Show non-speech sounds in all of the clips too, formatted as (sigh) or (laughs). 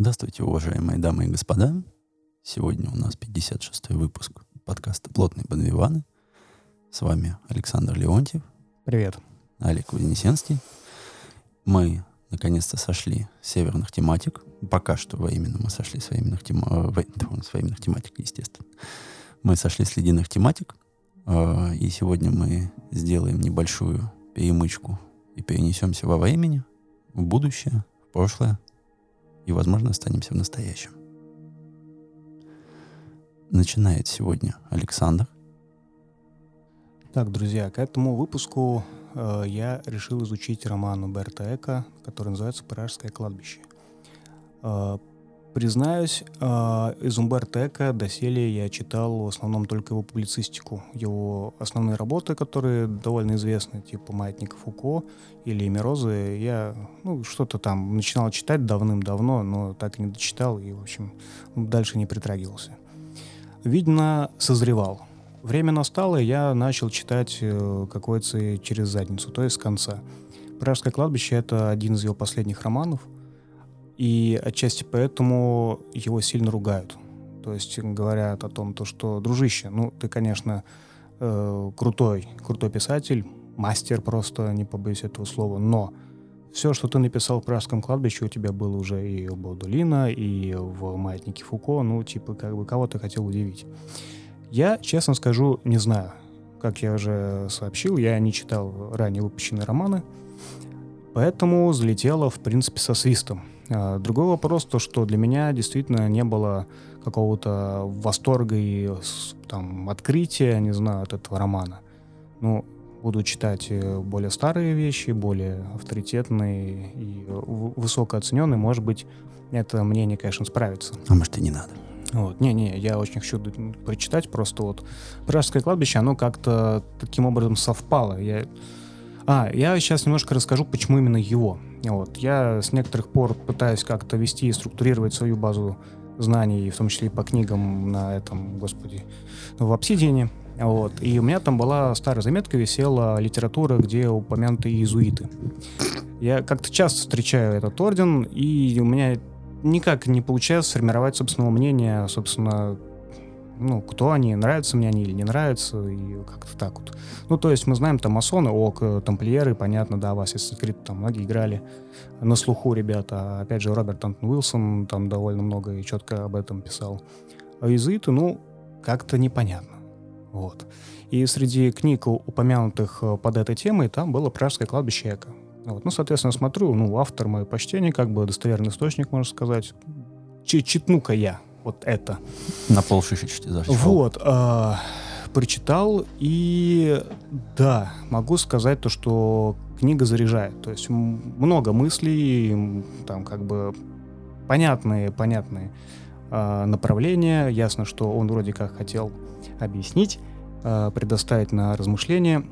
Здравствуйте, уважаемые дамы и господа. Сегодня у нас 56-й выпуск подкаста «Плотные подвиваны». С вами Александр Леонтьев. Привет. Олег Вознесенский. Мы наконец-то сошли с северных тематик. Пока что во именно мы сошли с военных, тема... Э, с военных тематик, естественно. Мы сошли с ледяных тематик. Э, и сегодня мы сделаем небольшую перемычку и перенесемся во времени, в будущее, в прошлое – и, возможно, останемся в настоящем. Начинает сегодня Александр. Так, друзья, к этому выпуску э, я решил изучить роман Уберта Эка, который называется «Пражское кладбище». Э, Признаюсь, а, из Умберто Эко доселе я читал в основном только его публицистику. Его основные работы, которые довольно известны, типа «Маятник Фуко» или «Мирозы», я ну, что-то там начинал читать давным-давно, но так и не дочитал и, в общем, дальше не притрагивался. Видно, созревал. Время настало, и я начал читать э, какой-то через задницу, то есть с конца. «Пражское кладбище» — это один из его последних романов — и отчасти поэтому его сильно ругают. То есть говорят о том, то, что, дружище, ну, ты, конечно, э, крутой, крутой писатель, мастер просто, не побоюсь этого слова, но все, что ты написал в Пражском кладбище, у тебя было уже и у Баудулина, и в «Маятнике Фуко», ну, типа, как бы, кого ты хотел удивить. Я, честно скажу, не знаю. Как я уже сообщил, я не читал ранее выпущенные романы, поэтому залетело, в принципе, со свистом. А, другой вопрос, то, что для меня действительно не было какого-то восторга и там, открытия, не знаю, от этого романа. Ну, буду читать э, более старые вещи, более авторитетные и высокооцененные. Может быть, это мнение, конечно, справится. А может, и не надо. Вот. Не-не, я очень хочу прочитать, просто вот «Пражское кладбище», оно как-то таким образом совпало. Я... А, я сейчас немножко расскажу, почему именно его. Вот. Я с некоторых пор пытаюсь как-то вести и структурировать свою базу знаний, в том числе и по книгам на этом, господи, в Obsidian. Вот. И у меня там была старая заметка, висела литература, где упомянуты иезуиты. Я как-то часто встречаю этот орден, и у меня никак не получается сформировать собственного мнения, собственно, ну, кто они, нравятся мне они или не нравятся, и как-то так вот. Ну, то есть мы знаем там масоны, ок, э, тамплиеры, понятно, да, вас если открыто, там многие играли на слуху ребята. Опять же, Роберт Антон Уилсон там довольно много и четко об этом писал. А иезуиты, ну, как-то непонятно. Вот. И среди книг, упомянутых э, под этой темой, там было «Пражское кладбище Эко». Вот. Ну, соответственно, смотрю, ну, автор мое почтение, как бы достоверный источник, можно сказать. Читну-ка я вот это. На полшишечки зашел. Вот. Э, прочитал, и да, могу сказать то, что книга заряжает. То есть много мыслей, там как бы понятные, понятные э, направления. Ясно, что он вроде как хотел объяснить, э, предоставить на размышление.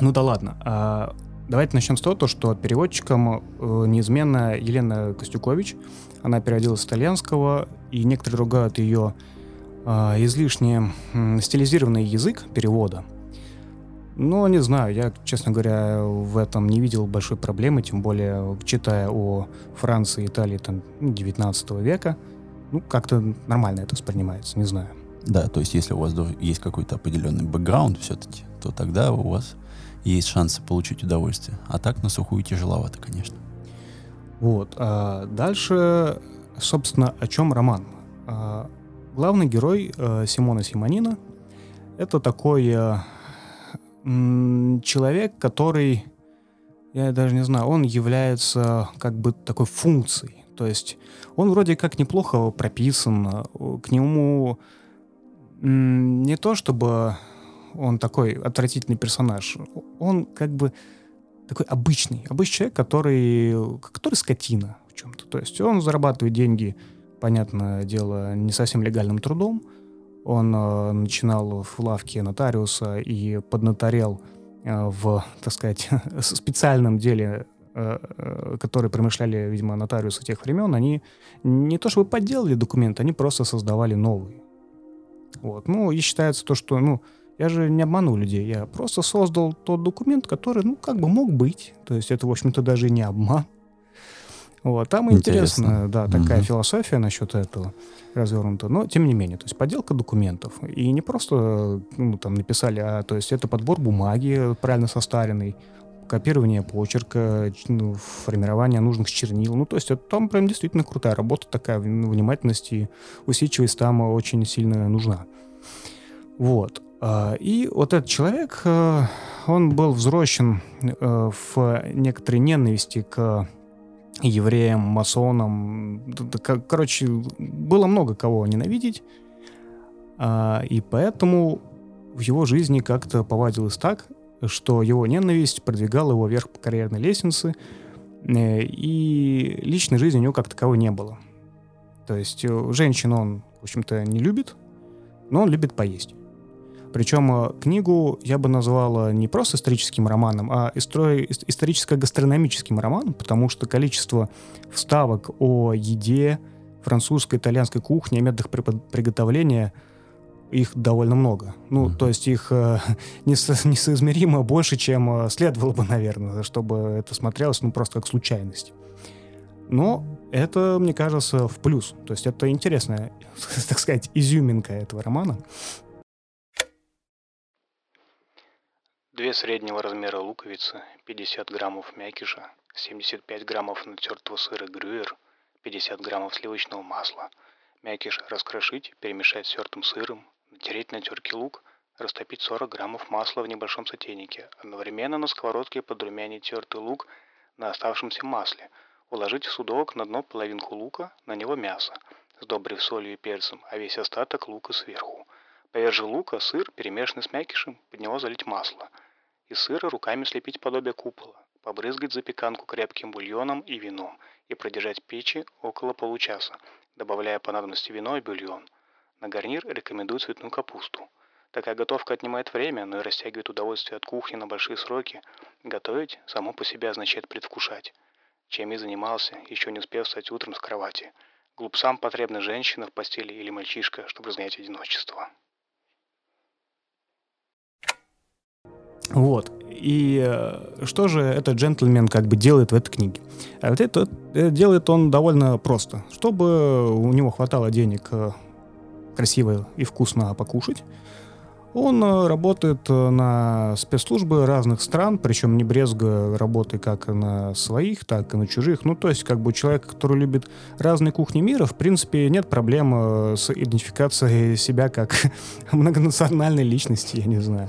Ну да ладно. Э, давайте начнем с того, что переводчиком э, неизменно Елена Костюкович. Она переводила с итальянского, и некоторые ругают ее э, излишне э, стилизированный язык перевода. Но не знаю, я, честно говоря, в этом не видел большой проблемы, тем более читая о Франции, Италии там, 19 века, ну, как-то нормально это воспринимается, не знаю. Да, то есть если у вас есть какой-то определенный бэкграунд все-таки, то тогда у вас есть шансы получить удовольствие. А так на сухую тяжеловато, конечно. Вот. А дальше, собственно, о чем роман? А, главный герой а, Симона Симонина — это такой м, человек, который, я даже не знаю, он является как бы такой функцией. То есть он вроде как неплохо прописан, к нему не то чтобы он такой отвратительный персонаж, он как бы такой обычный, обычный человек, который, который скотина чем-то. То есть он зарабатывает деньги, понятное дело, не совсем легальным трудом. Он э, начинал в лавке нотариуса и поднаторел э, в, так сказать, (laughs) специальном деле, э, э, который промышляли, видимо, нотариусы тех времен. Они не то чтобы подделали документы, они просто создавали новые. Вот. Ну, и считается то, что, ну, я же не обманул людей, я просто создал тот документ, который, ну, как бы мог быть. То есть это, в общем-то, даже не обман. Вот, там интересно, интересно да, такая угу. философия насчет этого развернута, но тем не менее, то есть подделка документов. И не просто ну, там написали, а то есть это подбор бумаги правильно состаренный, копирование почерка, ну, формирование нужных чернил. Ну, то есть это там прям действительно крутая работа такая, внимательность и усидчивость там очень сильно нужна. Вот. А, и вот этот человек, э, он был взросшен э, в некоторой ненависти к евреям, масонам. Короче, было много кого ненавидеть. А, и поэтому в его жизни как-то повадилось так, что его ненависть продвигала его вверх по карьерной лестнице, э, и личной жизни у него как таковой не было. То есть э, женщин он, в общем-то, не любит, но он любит поесть. Причем э, книгу я бы назвала не просто историческим романом, а историческо-гастрономическим романом, потому что количество вставок о еде, французской, итальянской кухне, о методах приготовления – их довольно много. Ну, mm-hmm. то есть их э, (laughs) несо- несоизмеримо больше, чем э, следовало бы, наверное, чтобы это смотрелось, ну, просто как случайность. Но это, мне кажется, в плюс. То есть это интересная, (laughs) так сказать, изюминка этого романа. Две среднего размера луковицы, 50 граммов мякиша, 75 граммов натертого сыра грюер, 50 граммов сливочного масла. Мякиш раскрошить, перемешать с тертым сыром, Натереть на терке лук, растопить 40 граммов масла в небольшом сотейнике. Одновременно на сковородке подрумянить тертый лук на оставшемся масле. Уложить в судок на дно половинку лука, на него мясо, сдобрив солью и перцем, а весь остаток лука сверху. Поверх же лука сыр, перемешанный с мякишем, под него залить масло. Из сыра руками слепить подобие купола, побрызгать запеканку крепким бульоном и вином и продержать печи около получаса, добавляя по надобности вино и бульон. На гарнир рекомендую цветную капусту. Такая готовка отнимает время, но и растягивает удовольствие от кухни на большие сроки. Готовить само по себе означает предвкушать. Чем я занимался, еще не успев встать утром с кровати. Глупцам потребна женщина в постели или мальчишка, чтобы разгонять одиночество. Вот. И э, что же этот джентльмен как бы делает в этой книге? А это, это делает он довольно просто. Чтобы у него хватало денег э, красиво и вкусно покушать. Он э, работает э, на спецслужбы разных стран, причем не брезгуя работы как на своих, так и на чужих. Ну, то есть, как бы человек, который любит разные кухни мира, в принципе, нет проблем э, с идентификацией себя как (laughs) многонациональной личности, я не знаю.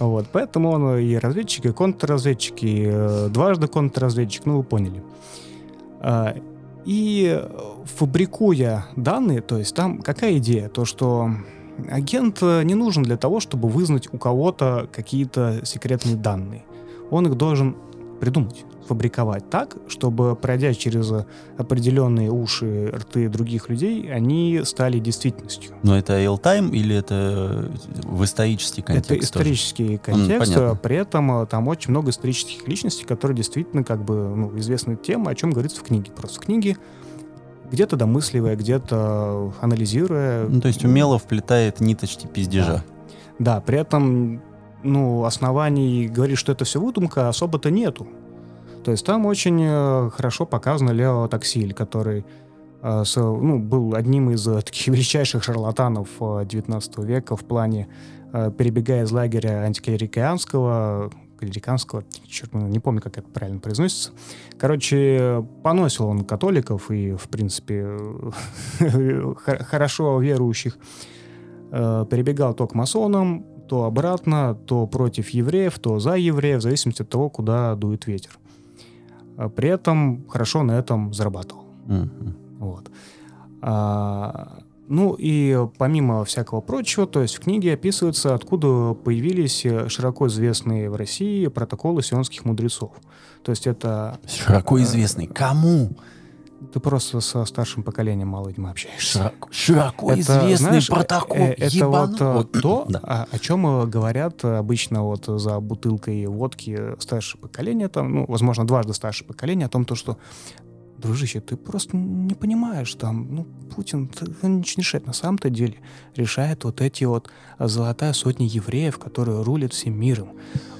Вот, поэтому он и разведчик, и контрразведчик, и дважды контрразведчик, ну, вы поняли. А, и фабрикуя данные, то есть там какая идея? То, что агент э, не нужен для того, чтобы вызнать у кого-то какие-то секретные данные. Он их должен придумать, фабриковать так, чтобы, пройдя через определенные уши, рты других людей, они стали действительностью. Но это real-time или это в исторический контекст? Это исторический тоже? контекст, mm, при этом э, там очень много исторических личностей, которые действительно как бы ну, известны тем, о чем говорится в книге. Просто в книге где-то домысливая, где-то анализируя. Ну, то есть умело вплетает ниточки пиздежа. Да. да, при этом ну, оснований говорить, что это все выдумка, особо-то нету. То есть там очень э, хорошо показан Лео Таксиль, который э, с, ну, был одним из э, таких (laughs) величайших шарлатанов XIX века в плане перебегая из лагеря антиклериканского, клериканского, черт, не помню, как это правильно произносится. Короче, поносил он католиков и, в принципе, (laughs) хорошо верующих. Э, перебегал то к масонам, то обратно, то против евреев, то за евреев, в зависимости от того, куда дует ветер. А при этом хорошо на этом зарабатывал. Mm-hmm. Вот. А, ну и помимо всякого прочего, то есть в книге описывается, откуда появились э, широко известные в России протоколы сионских мудрецов. То есть это... Широко э, известный. Кому? Ты просто со старшим поколением мало, видимо, общаешься. Широко, широко это, известный знаешь, протокол. Э, это Ебану. вот то, да. о, о чем говорят обычно вот за бутылкой водки старшее поколение, там, ну, возможно, дважды старшее поколение, о том, то, что дружище, ты просто не понимаешь, там, ну, Путин он ничего не решает. На самом-то деле решает вот эти вот золотая сотня евреев, которые рулят всем миром.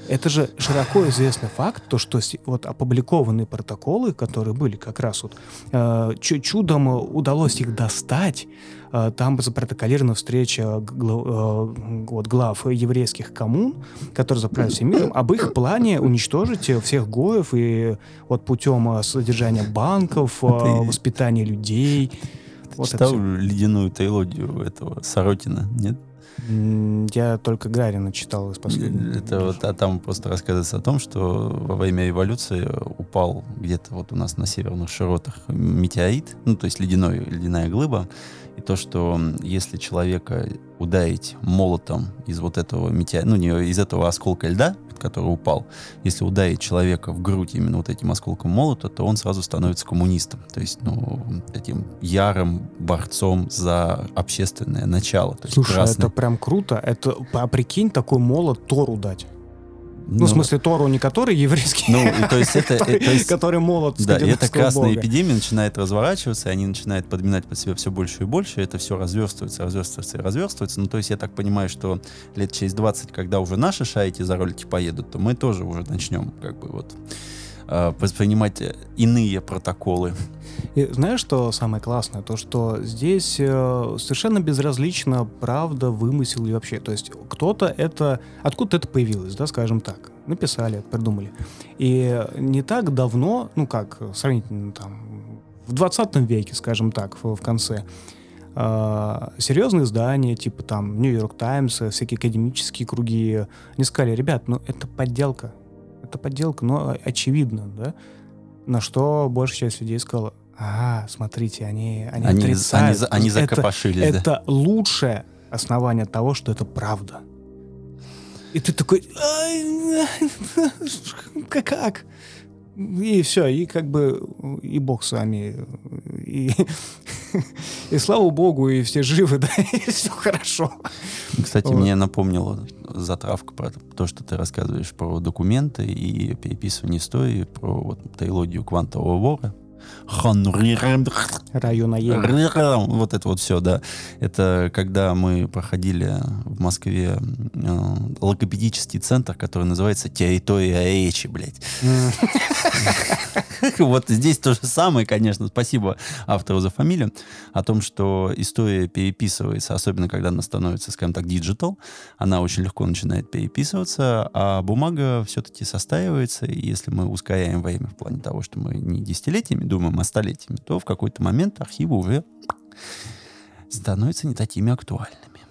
Это же широко известный факт, то, что вот опубликованные протоколы, которые были как раз вот э, чудом удалось их достать, э, там запротоколирована встреча глав, э, вот, глав еврейских коммун, которые заправляют всем миром, об их плане уничтожить всех гоев и вот путем э, содержания банков, э, воспитания людей. Ты вот читал ледяную трилогию этого Сорокина, нет? Я только Гарина читал из последнего. Это вот, а там просто рассказывается о том, что во время эволюции упал где-то вот у нас на северных широтах метеорит, ну, то есть ледяной, ледяная глыба, и то, что если человека ударить молотом из вот этого метеорита, ну, не из этого осколка льда, который упал, если ударить человека в грудь именно вот этим осколком молота, то он сразу становится коммунистом. То есть, ну, этим ярым борцом за общественное начало. То Слушай, красный... это прям круто. Это, а прикинь, такой молот Тору дать. Ну, ну, в смысле, Тору не который еврейский, ну, то есть (laughs) это, который, то есть, который молот Да, и эта красная бога. эпидемия начинает разворачиваться, и они начинают подминать под себя все больше и больше, и это все разверстывается, разверстывается и разверстывается. Ну, то есть я так понимаю, что лет через 20, когда уже наши шайки за ролики поедут, то мы тоже уже начнем как бы вот э, воспринимать иные протоколы. И знаешь, что самое классное? То, что здесь э, совершенно безразлично правда, вымысел и вообще. То есть кто-то это... Откуда это появилось, да, скажем так? Написали, придумали. И не так давно, ну как, сравнительно там, в 20 веке, скажем так, в, в конце, Uh, серьезные издания, типа там Нью-Йорк Таймс, всякие академические круги, не сказали, ребят, ну это подделка, это подделка, но очевидно, да? На что большая часть людей сказала, а, смотрите, они, они, они отрицают. Они, они закопошились, это, да? Это лучшее основание того, что это правда. И ты такой, (laughs) как? И все, и как бы и Бог с вами, и, (laughs) и слава Богу, и все живы, (laughs) да, и все хорошо. Кстати, вот. мне напомнило затравка про то, что ты рассказываешь про документы и переписывание истории, про вот трилогию квантового вора. Района Вот это вот все, да. Это когда мы проходили в Москве э, логопедический центр, который называется «Территория речи», блядь. (laughs) Вот здесь то же самое, конечно. Спасибо автору за фамилию. О том, что история переписывается, особенно когда она становится, скажем так, digital. Она очень легко начинает переписываться, а бумага все-таки состаивается. И если мы ускоряем время в плане того, что мы не десятилетиями думаем, а столетиями, то в какой-то момент архивы уже становятся не такими актуальными.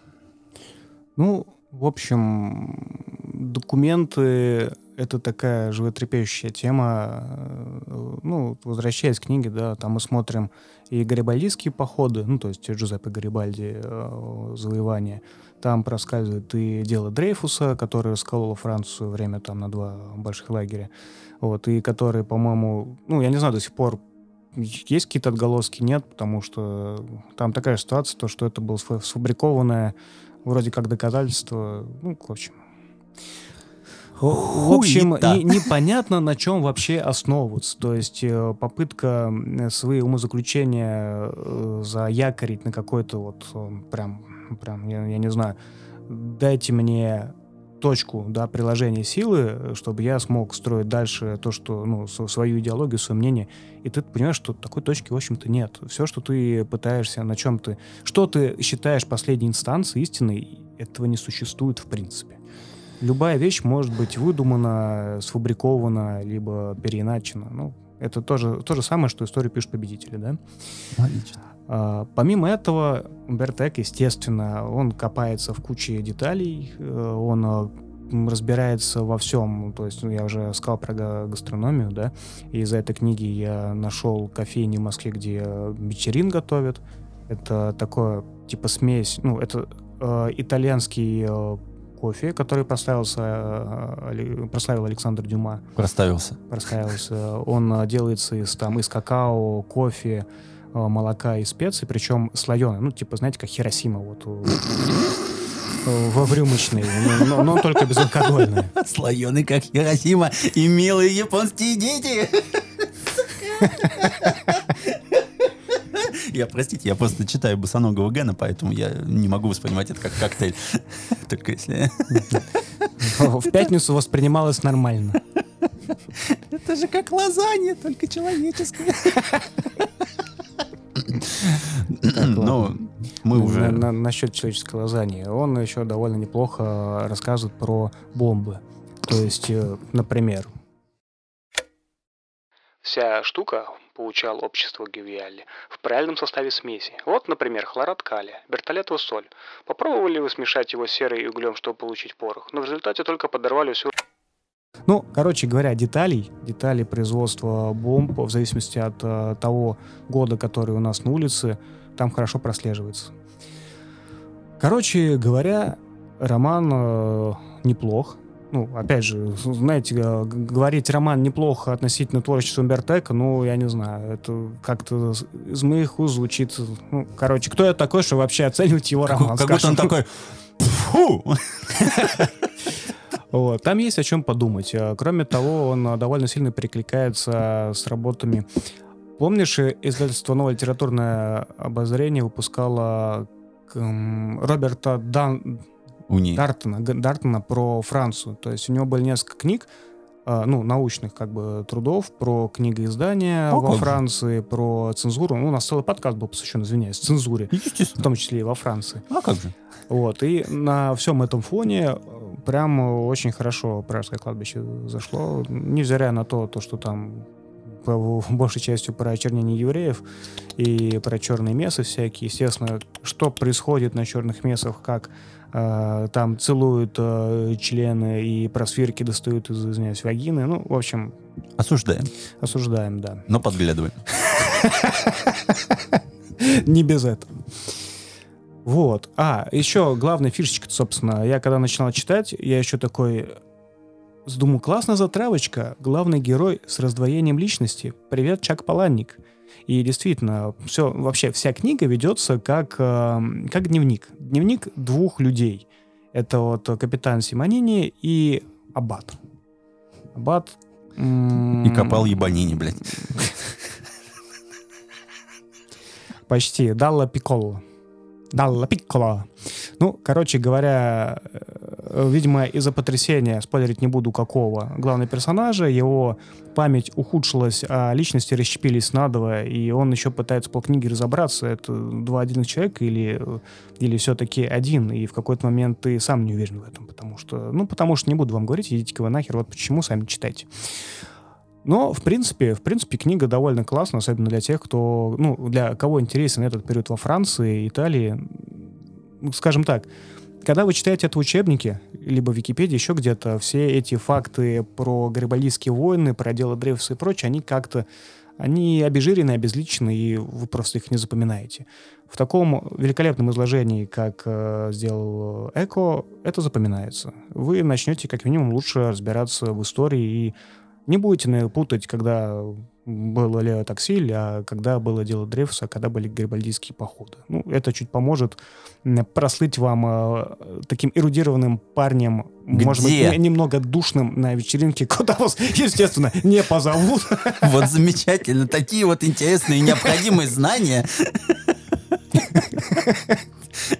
Ну, в общем, документы — это такая животрепещущая тема. Э, ну, возвращаясь к книге, да, там мы смотрим и гарибальдийские походы, ну, то есть Джузеппе Гарибальди э, «Завоевание». Там проскальзывает и дело Дрейфуса, который расколол Францию время там на два больших лагеря. Вот, и который, по-моему, ну, я не знаю, до сих пор есть какие-то отголоски, нет, потому что там такая ситуация, то, что это было сфабрикованное вроде как доказательство. Ну, в общем. В общем, не, непонятно, на чем вообще основываться. То есть э, попытка свои умозаключения э, заякорить на какой-то вот э, прям, прям я, я не знаю, дайте мне точку, да, приложения силы, чтобы я смог строить дальше то, что, ну, свою идеологию, свое мнение. И ты понимаешь, что такой точки, в общем-то, нет. Все, что ты пытаешься, на чем ты... Что ты считаешь последней инстанцией истины, этого не существует в принципе. Любая вещь может быть выдумана, сфабрикована, либо переиначена. Ну, это тоже то же самое, что историю пишут победители, да? Логично. А, помимо этого, Умберто естественно, он копается в куче деталей, э, он э, разбирается во всем. То есть ну, я уже сказал про гастрономию, да, и из-за этой книги я нашел кофейни в Москве, где вечерин готовят. Это такое, типа смесь, ну, это э, итальянский э, кофе, который прославился, э, прославил Александр Дюма. Проставился. Проставился. Он э, делается из, там, из какао, кофе, Э, молока и специй, причем слоеные, ну, типа, знаете, как Хиросима, вот во рюмочной, но, но только безалкогольный. Слоеный, как Хиросима, и милые японские дети. Я, простите, я просто читаю босоногого Гена, поэтому я не могу воспринимать это как коктейль. Только если... В пятницу воспринималось нормально. Это же как лазанья, только человеческое. Ну, мы уже... На- на- Насчет человеческой лазаньи. Он еще довольно неплохо рассказывает про бомбы. То есть, э, например, Вся штука, получал общество Гевиалли, в правильном составе смеси. Вот, например, хлорат калия, бертолетовая соль. Попробовали вы смешать его с серой и углем, чтобы получить порох, но в результате только подорвали всю Ну, короче говоря, деталей, деталей производства бомб, в зависимости от э, того года, который у нас на улице, там хорошо прослеживается. Короче говоря, роман э, неплох. Ну, опять же, знаете, э, говорить роман неплохо относительно творчества Умберто Эко, ну, я не знаю, это как-то из моих уст звучит... Ну, короче, кто я такой, что вообще оценивать его Как, роман? как будто он скажем? такой... Фу! (laughs) Вот. Там есть о чем подумать. А, Кроме того, он а, довольно сильно перекликается с работами. Помнишь, э, издательство «Новое литературное обозрение» выпускало Роберта Дан... Дартона, Дартона про Францию. То есть у него были несколько книг, ну, научных как бы трудов про книгоиздания О, во. Франции, про цензуру. Ну, у нас целый подкаст был посвящен, извиняюсь, цензуре, в том числе и во Франции. А как же? Вот, и на всем этом фоне э, прям очень хорошо Пражское кладбище зашло, невзирая на то, то что там большей частью про очернение евреев и про черные мессы всякие. Естественно, что происходит на черных мессах, как э, там целуют э, члены и просвирки достают из, извиняюсь, вагины. Ну, в общем, Осуждаем, осуждаем, да. но подглядываем. (laughs) Не без этого. Вот. А, еще главная фишечка, собственно, я когда начинал читать, я еще такой думаю, классная затравочка, главный герой с раздвоением личности. Привет, Чак Паланник. И действительно, все, вообще вся книга ведется как, э, как дневник. Дневник двух людей. Это вот капитан Симонини и Аббат. Аббат... м, И копал ебанини, блядь. Почти. Далла Пикколо. Далла Пикколо. Ну, короче говоря, э, видимо, из-за потрясения, спойлерить не буду какого, главного персонажа, его память ухудшилась, а личности расщепились надвое, и он еще пытается по книге разобраться, это два отдельных человека или, или все-таки один, и в какой-то момент ты сам не уверен в этом, потому что, ну, потому что не буду вам говорить, идите-ка вы нахер, вот почему, сами читайте. Но, в принципе, в принципе, книга довольно классная, особенно для тех, кто, ну, для кого интересен этот период во Франции, Италии. Скажем так, когда вы читаете это в учебнике, либо в Википедии, еще где-то, все эти факты про гарибальдийские войны, про дело Дрейфуса и прочее, они как-то, они обезжирены, обезличены, и вы просто их не запоминаете. В таком великолепном изложении, как э, сделал Эко, это запоминается. Вы начнете, как минимум, лучше разбираться в истории и не будете наверное, путать, когда было Лео Таксиль, а когда было дело Дрейфуса, а когда были гарибальдийские походы. Ну, это чуть поможет прослыть вам э, таким эрудированным парнем, может быть, Где? не- немного душным на вечеринке, (laughs) куда вас, естественно, не позовут. (laughs) Вот замечательно. Такие вот интересные и необходимые знания. (laughs)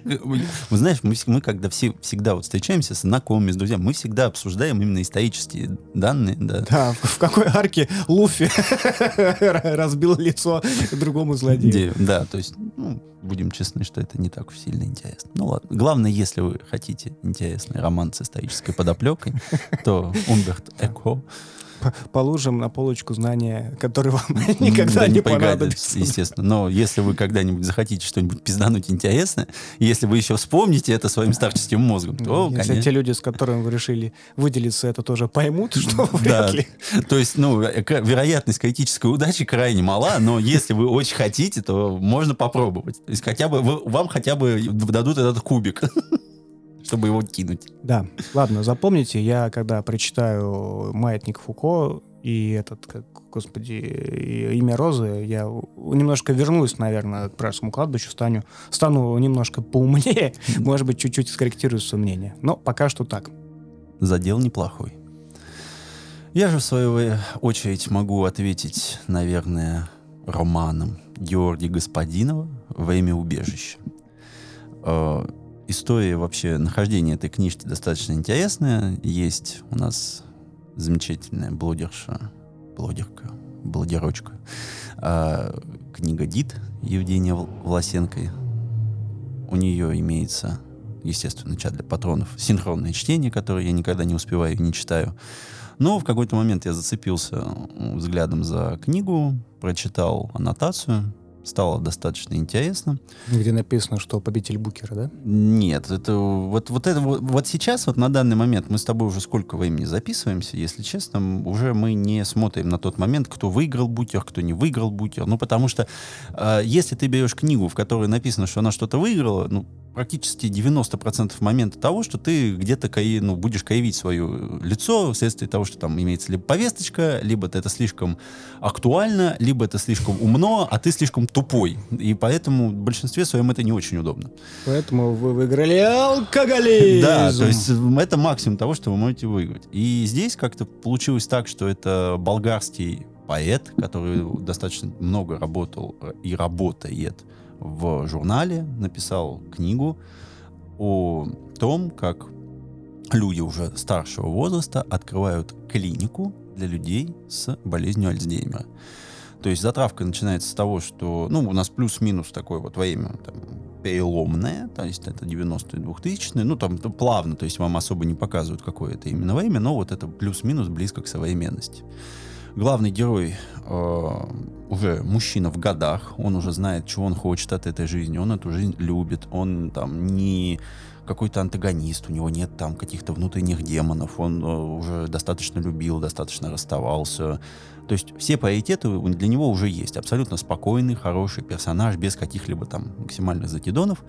Вы знаешь, мы, мы когда все, всегда вот встречаемся с знакомыми, с друзьями, мы всегда обсуждаем именно исторические данные. Да. Да, в в какой арке Луфи (laughs) разбил лицо другому злодею. Да, то есть, ну, будем честны, что это не так уж сильно интересно. Ну ладно. Главное, если вы хотите интересный роман с исторической подоплекой, то Умберт Эко (laughs) Положим на полочку знания, которые вам (laughs) никогда да не пригодятся, понадобятся. естественно. Но если вы когда-нибудь захотите что-нибудь пиздануть интересное, если вы еще вспомните это своим старческим мозгом, то, Если те люди, с которыми вы решили выделиться, это тоже поймут, что Да. вряд ли. То есть, ну, э, вероятность критической удачи крайне мала, но если вы очень хотите, то можно попробовать. То есть хотя бы вам хотя бы дадут этот кубик, (laughs) чтобы его кинуть. Да, ладно, запомните, я когда прочитаю «Маятник Фуко» и этот, как, господи, «Имя Розы», я немножко вернусь, наверное, к Пражскому кладбищу, стану, стану немножко поумнее, (laughs) может быть, чуть-чуть скорректирую свое мнение. Но пока что так. Задел неплохой. Я же, в свою очередь, могу ответить, наверное, романом Георгия Господинова «Время убежища». История вообще нахождения этой книжки достаточно интересная. Есть у нас замечательная блогерша, блогерка, блогерочка, э, книга «Дит» Евгения Власенко. У нее имеется, естественно, чат для патронов, синхронное чтение, которое я никогда не успеваю и не читаю. Но в какой-то момент я зацепился взглядом за книгу, прочитал аннотацию, стало достаточно интересно. Где написано, что победитель Букера, да? Нет, это вот, вот это вот, вот сейчас, вот на данный момент, мы с тобой уже сколько времени записываемся, если честно, уже мы не смотрим на тот момент, кто выиграл Букер, кто не выиграл Букер. Ну, потому что э, если ты берешь книгу, в которой написано, что она что-то выиграла, ну, практически 90% момента того, что ты где-то ну, будешь каевить свое лицо вследствие того, что там имеется либо повесточка, либо это слишком актуально, либо это слишком умно, а ты слишком тупой. И поэтому в большинстве своем это не очень удобно. Поэтому вы выиграли алкоголизм. Да, то есть это максимум того, что вы можете выиграть. И здесь как-то получилось так, что это болгарский поэт, который достаточно много работал и работает в журнале, написал книгу о том, как люди уже старшего возраста открывают клинику для людей с болезнью Альцгеймера. То есть затравка начинается с того, что, ну, у нас плюс-минус такое вот время там, переломное, то есть это 90-е, 2000-е, ну, там плавно, то есть вам особо не показывают, какое это именно время, но вот это плюс-минус близко к современности главный герой э, уже мужчина в годах, он уже знает, чего он хочет от этой жизни, он эту жизнь любит, он там не какой-то антагонист, у него нет там каких-то внутренних демонов, он э, уже достаточно любил, достаточно расставался. То есть все приоритеты для него уже есть. Абсолютно спокойный, хороший персонаж, без каких-либо там максимальных закидонов.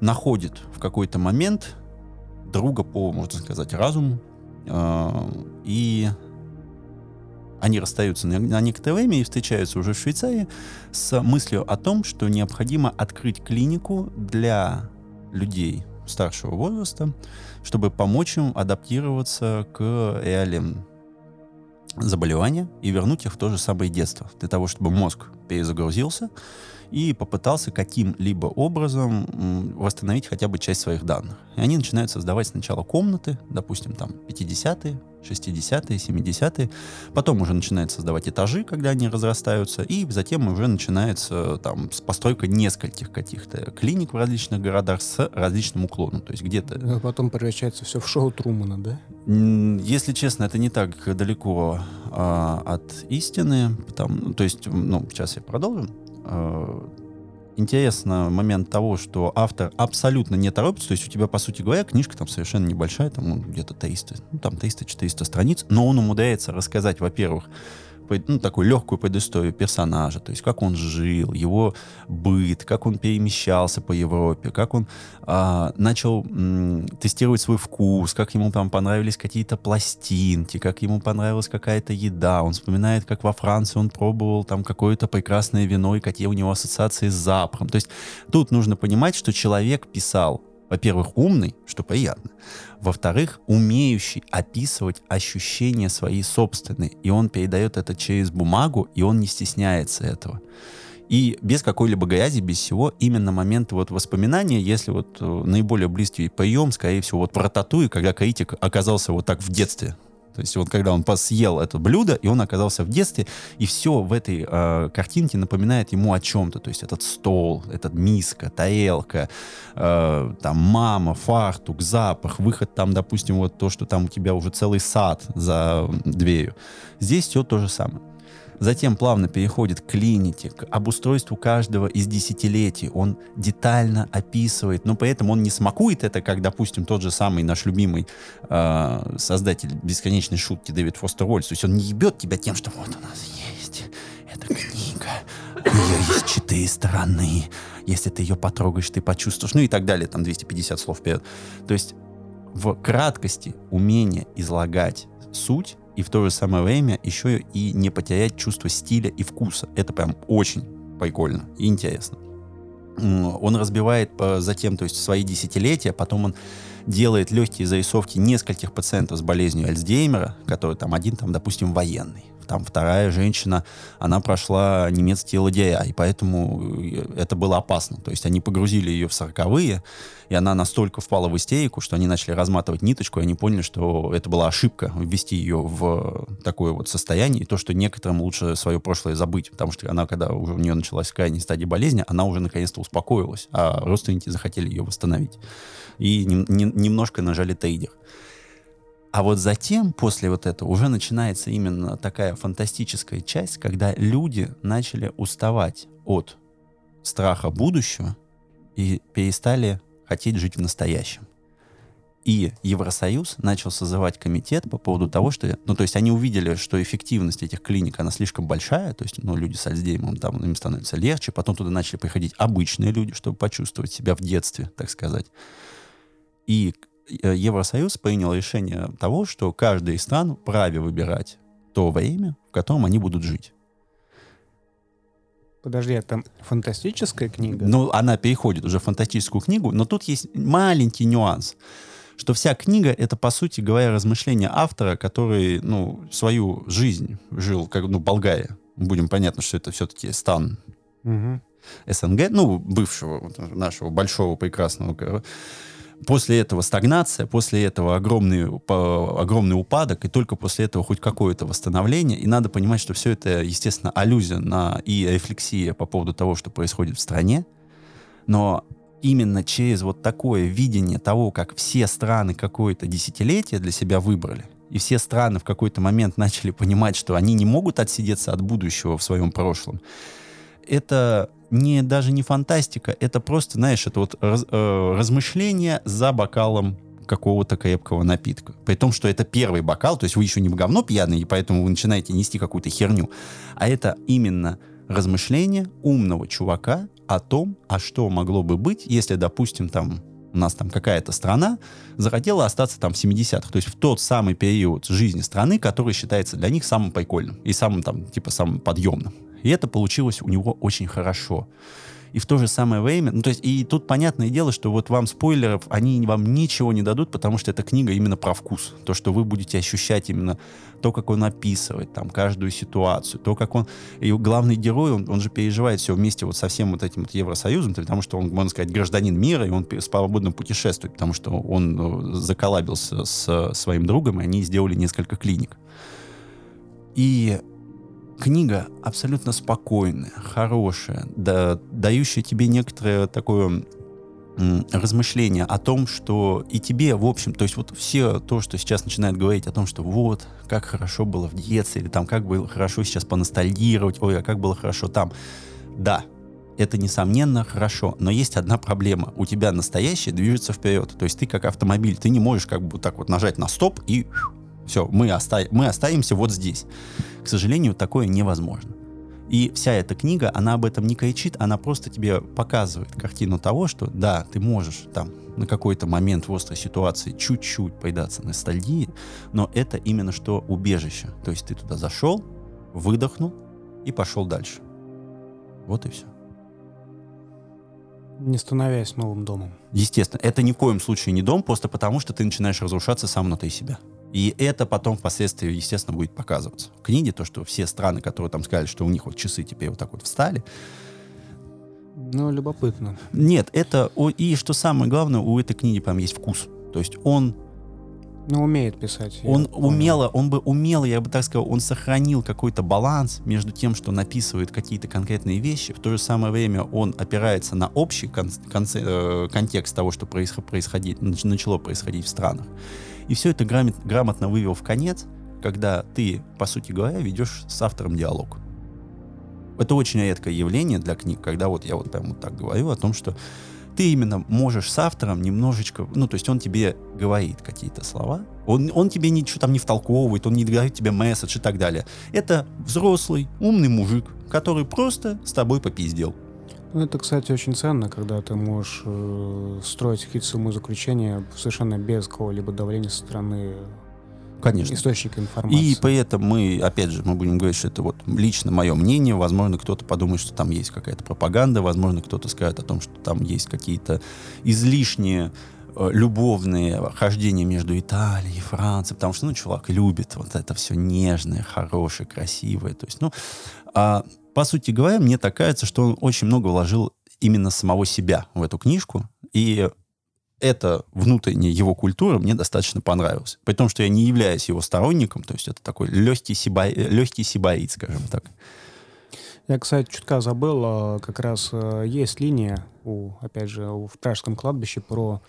Находит в какой-то момент друга по, можно сказать, разуму. Э, и они расстаются на, на некоторое время и встречаются уже в Швейцарии с мыслью о том, что необходимо открыть клинику для людей старшего возраста, чтобы помочь им адаптироваться к реалиям заболевания и вернуть их в то же самое детство, для того, чтобы мозг перезагрузился и попытался каким-либо образом восстановить хотя бы часть своих данных. И они начинают создавать сначала комнаты, допустим, там 50-е, 60-е, 70-е. Потом уже начинают создавать этажи, когда они разрастаются. И затем уже начинается там постройка нескольких каких-то клиник в различных городах с различным уклоном. То есть где-то... А потом превращается все в шоу Трумана, да? Если честно, это не так далеко а, от истины. Там, то есть, ну, сейчас я продолжу. А, интересно момент того, что автор абсолютно не торопится, то есть у тебя, по сути говоря, книжка там совершенно небольшая, там ну, где-то 300, ну, там 300-400 страниц, но он умудряется рассказать, во-первых, ну, такую легкую предысторию персонажа, то есть как он жил, его быт, как он перемещался по Европе, как он а, начал м, тестировать свой вкус, как ему там понравились какие-то пластинки, как ему понравилась какая-то еда. Он вспоминает, как во Франции он пробовал там какое-то прекрасное вино и какие у него ассоциации с запахом. То есть тут нужно понимать, что человек писал во-первых, умный, что приятно. Во-вторых, умеющий описывать ощущения свои собственные. И он передает это через бумагу, и он не стесняется этого. И без какой-либо грязи, без всего, именно момент вот воспоминания, если вот э, наиболее близкий прием, скорее всего, вот про тату, когда критик оказался вот так в детстве, то есть вот когда он съел это блюдо, и он оказался в детстве, и все в этой э, картинке напоминает ему о чем-то. То есть этот стол, этот миска, тарелка, э, там мама, фартук, запах, выход там, допустим, вот то, что там у тебя уже целый сад за дверью. Здесь все то же самое. Затем плавно переходит к клинике, к обустройству каждого из десятилетий. Он детально описывает, но при этом он не смакует это, как, допустим, тот же самый наш любимый э, создатель бесконечной шутки Дэвид Фостер Уоллес. То есть он не ебет тебя тем, что вот у нас есть эта книга, у нее есть четыре стороны. Если ты ее потрогаешь, ты почувствуешь. Ну и так далее, там 250 слов вперед. То есть в краткости умение излагать суть и в то же самое время еще и не потерять чувство стиля и вкуса. Это прям очень прикольно и интересно. Он разбивает затем, то есть свои десятилетия, потом он делает легкие зарисовки нескольких пациентов с болезнью Альцгеймера, который там один, там, допустим, военный, там вторая женщина, она прошла немецкие лагеря, и поэтому э, это было опасно. То есть они погрузили ее в сороковые, и она настолько впала в истерику, что они начали разматывать ниточку, и они поняли, что это была ошибка ввести ее в такое вот состояние, и то, что некоторым лучше свое прошлое забыть, потому что она, когда уже у нее началась крайняя стадия болезни, она уже наконец-то успокоилась, а родственники захотели ее восстановить. И нем, не, немножко нажали тейдер. А вот затем, после вот этого, уже начинается именно такая фантастическая часть, когда люди начали уставать от страха будущего и перестали хотеть жить в настоящем. И Евросоюз начал созывать комитет по поводу того, что... Ну, то есть они увидели, что эффективность этих клиник, она слишком большая, то есть, ну, люди с Альцгеймом, там, им становится легче, потом туда начали приходить обычные люди, чтобы почувствовать себя в детстве, так сказать. И Евросоюз принял решение того, что каждая из стран вправе выбирать то время, в котором они будут жить. Подожди, это фантастическая книга? Ну, она переходит уже в фантастическую книгу, но тут есть маленький нюанс, что вся книга — это, по сути говоря, размышления автора, который, ну, свою жизнь жил, как, ну, Болгария. Будем понятно, что это все-таки стан угу. СНГ, ну, бывшего нашего большого прекрасного после этого стагнация, после этого огромный, огромный упадок, и только после этого хоть какое-то восстановление. И надо понимать, что все это, естественно, аллюзия на и рефлексия по поводу того, что происходит в стране. Но именно через вот такое видение того, как все страны какое-то десятилетие для себя выбрали, и все страны в какой-то момент начали понимать, что они не могут отсидеться от будущего в своем прошлом, это не даже не фантастика, это просто, знаешь, это вот раз, э, размышление за бокалом какого-то крепкого напитка. При том, что это первый бокал, то есть вы еще не говно пьяный, и поэтому вы начинаете нести какую-то херню. А это именно размышление умного чувака о том, а что могло бы быть, если, допустим, там у нас там какая-то страна захотела остаться там в 70-х, то есть в тот самый период жизни страны, который считается для них самым прикольным и самым там, типа, самым подъемным. И это получилось у него очень хорошо. И в то же самое время, ну то есть, и тут понятное дело, что вот вам спойлеров, они вам ничего не дадут, потому что эта книга именно про вкус. То, что вы будете ощущать именно то, как он описывает там каждую ситуацию, то, как он... И главный герой, он, он же переживает все вместе вот со всем вот этим вот Евросоюзом, потому что он, можно сказать, гражданин мира, и он свободно путешествует, потому что он э, заколабился с своим другом, и они сделали несколько клиник. И книга абсолютно спокойная, хорошая, да, дающая тебе некоторое такое размышление о том, что и тебе, в общем, то есть вот все то, что сейчас начинают говорить о том, что вот, как хорошо было в детстве, или там, как было хорошо сейчас поностальгировать, ой, а как было хорошо там. Да, это, несомненно, хорошо, но есть одна проблема. У тебя настоящее движется вперед. То есть ты как автомобиль, ты не можешь как бы так вот нажать на стоп и все, мы, оста мы останемся вот здесь. К сожалению, такое невозможно. И вся эта книга, она об этом не кричит, она просто тебе показывает картину того, что да, ты можешь там на какой-то момент в острой ситуации чуть-чуть поедаться ностальгии, но это именно что убежище. То есть ты туда зашел, выдохнул и пошел дальше. Вот и все. Не становясь новым домом. Естественно, это ни в коем случае не дом, просто потому что ты начинаешь разрушаться сам внутри себя. И это потом впоследствии, естественно, будет показываться. В книге то, что все страны, которые там сказали, что у них вот часы теперь вот так вот встали. Ну, любопытно. Нет, это... И что самое главное, у этой книги прям есть вкус. То есть он ну, умеет писать. Он умело, он бы умело, я бы так сказал, он сохранил какой-то баланс между тем, что написывает какие-то конкретные вещи, в то же самое время он опирается на общий кон- кон- э, контекст того, что происход- происходит, начало происходить в странах. И все это грамот, грамотно вывел в конец, когда ты, по сути говоря, ведешь с автором диалог. Это очень редкое явление для книг, когда вот я вот прям вот так говорю о том, что ты именно можешь с автором немножечко, ну, то есть он тебе говорит какие-то слова, он, он тебе ничего там не втолковывает, он не говорит тебе месседж и так далее. Это взрослый, умный мужик, который просто с тобой попиздел. Ну, это, кстати, очень ценно, когда ты можешь э, строить какие-то самозаключения совершенно без какого-либо давления со стороны Конечно. источника информации. И поэтому мы, опять же, мы будем говорить, что это вот лично мое мнение. Возможно, кто-то подумает, что там есть какая-то пропаганда. Возможно, кто-то скажет о том, что там есть какие-то излишние э, любовные хождения между Италией и Францией, потому что, ну, чувак любит вот это все нежное, хорошее, красивое. То есть, ну, а, по сути говоря, мне так кажется, что он очень много вложил именно самого себя в эту книжку, и эта внутренняя его культура мне достаточно понравилась. При том, что я не являюсь его сторонником, то есть это такой легкий, сиба... легкий сибаит, скажем так. Я, кстати, чутка забыл, а, как раз э, есть линия, у, опять же, в Пражском кладбище про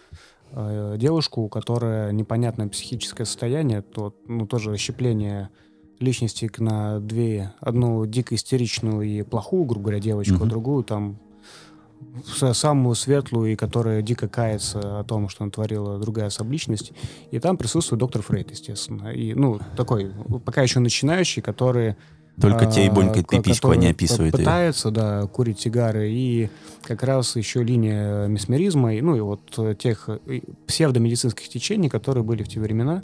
э, девушку, которая непонятное психическое состояние, то, ну, тоже расщепление личности на две, одну дико истеричную и плохую, грубо говоря, девочку, mm-hmm. а другую там самую светлую и которая дико кается о том, что натворила другая субличность. И там присутствует доктор Фрейд, естественно. И, ну, такой, пока еще начинающий, который только те и бонькает пипиську, а не описывает пытается, ее. да, курить сигары. И как раз еще линия месмеризма, ну и вот тех псевдомедицинских течений, которые были в те времена.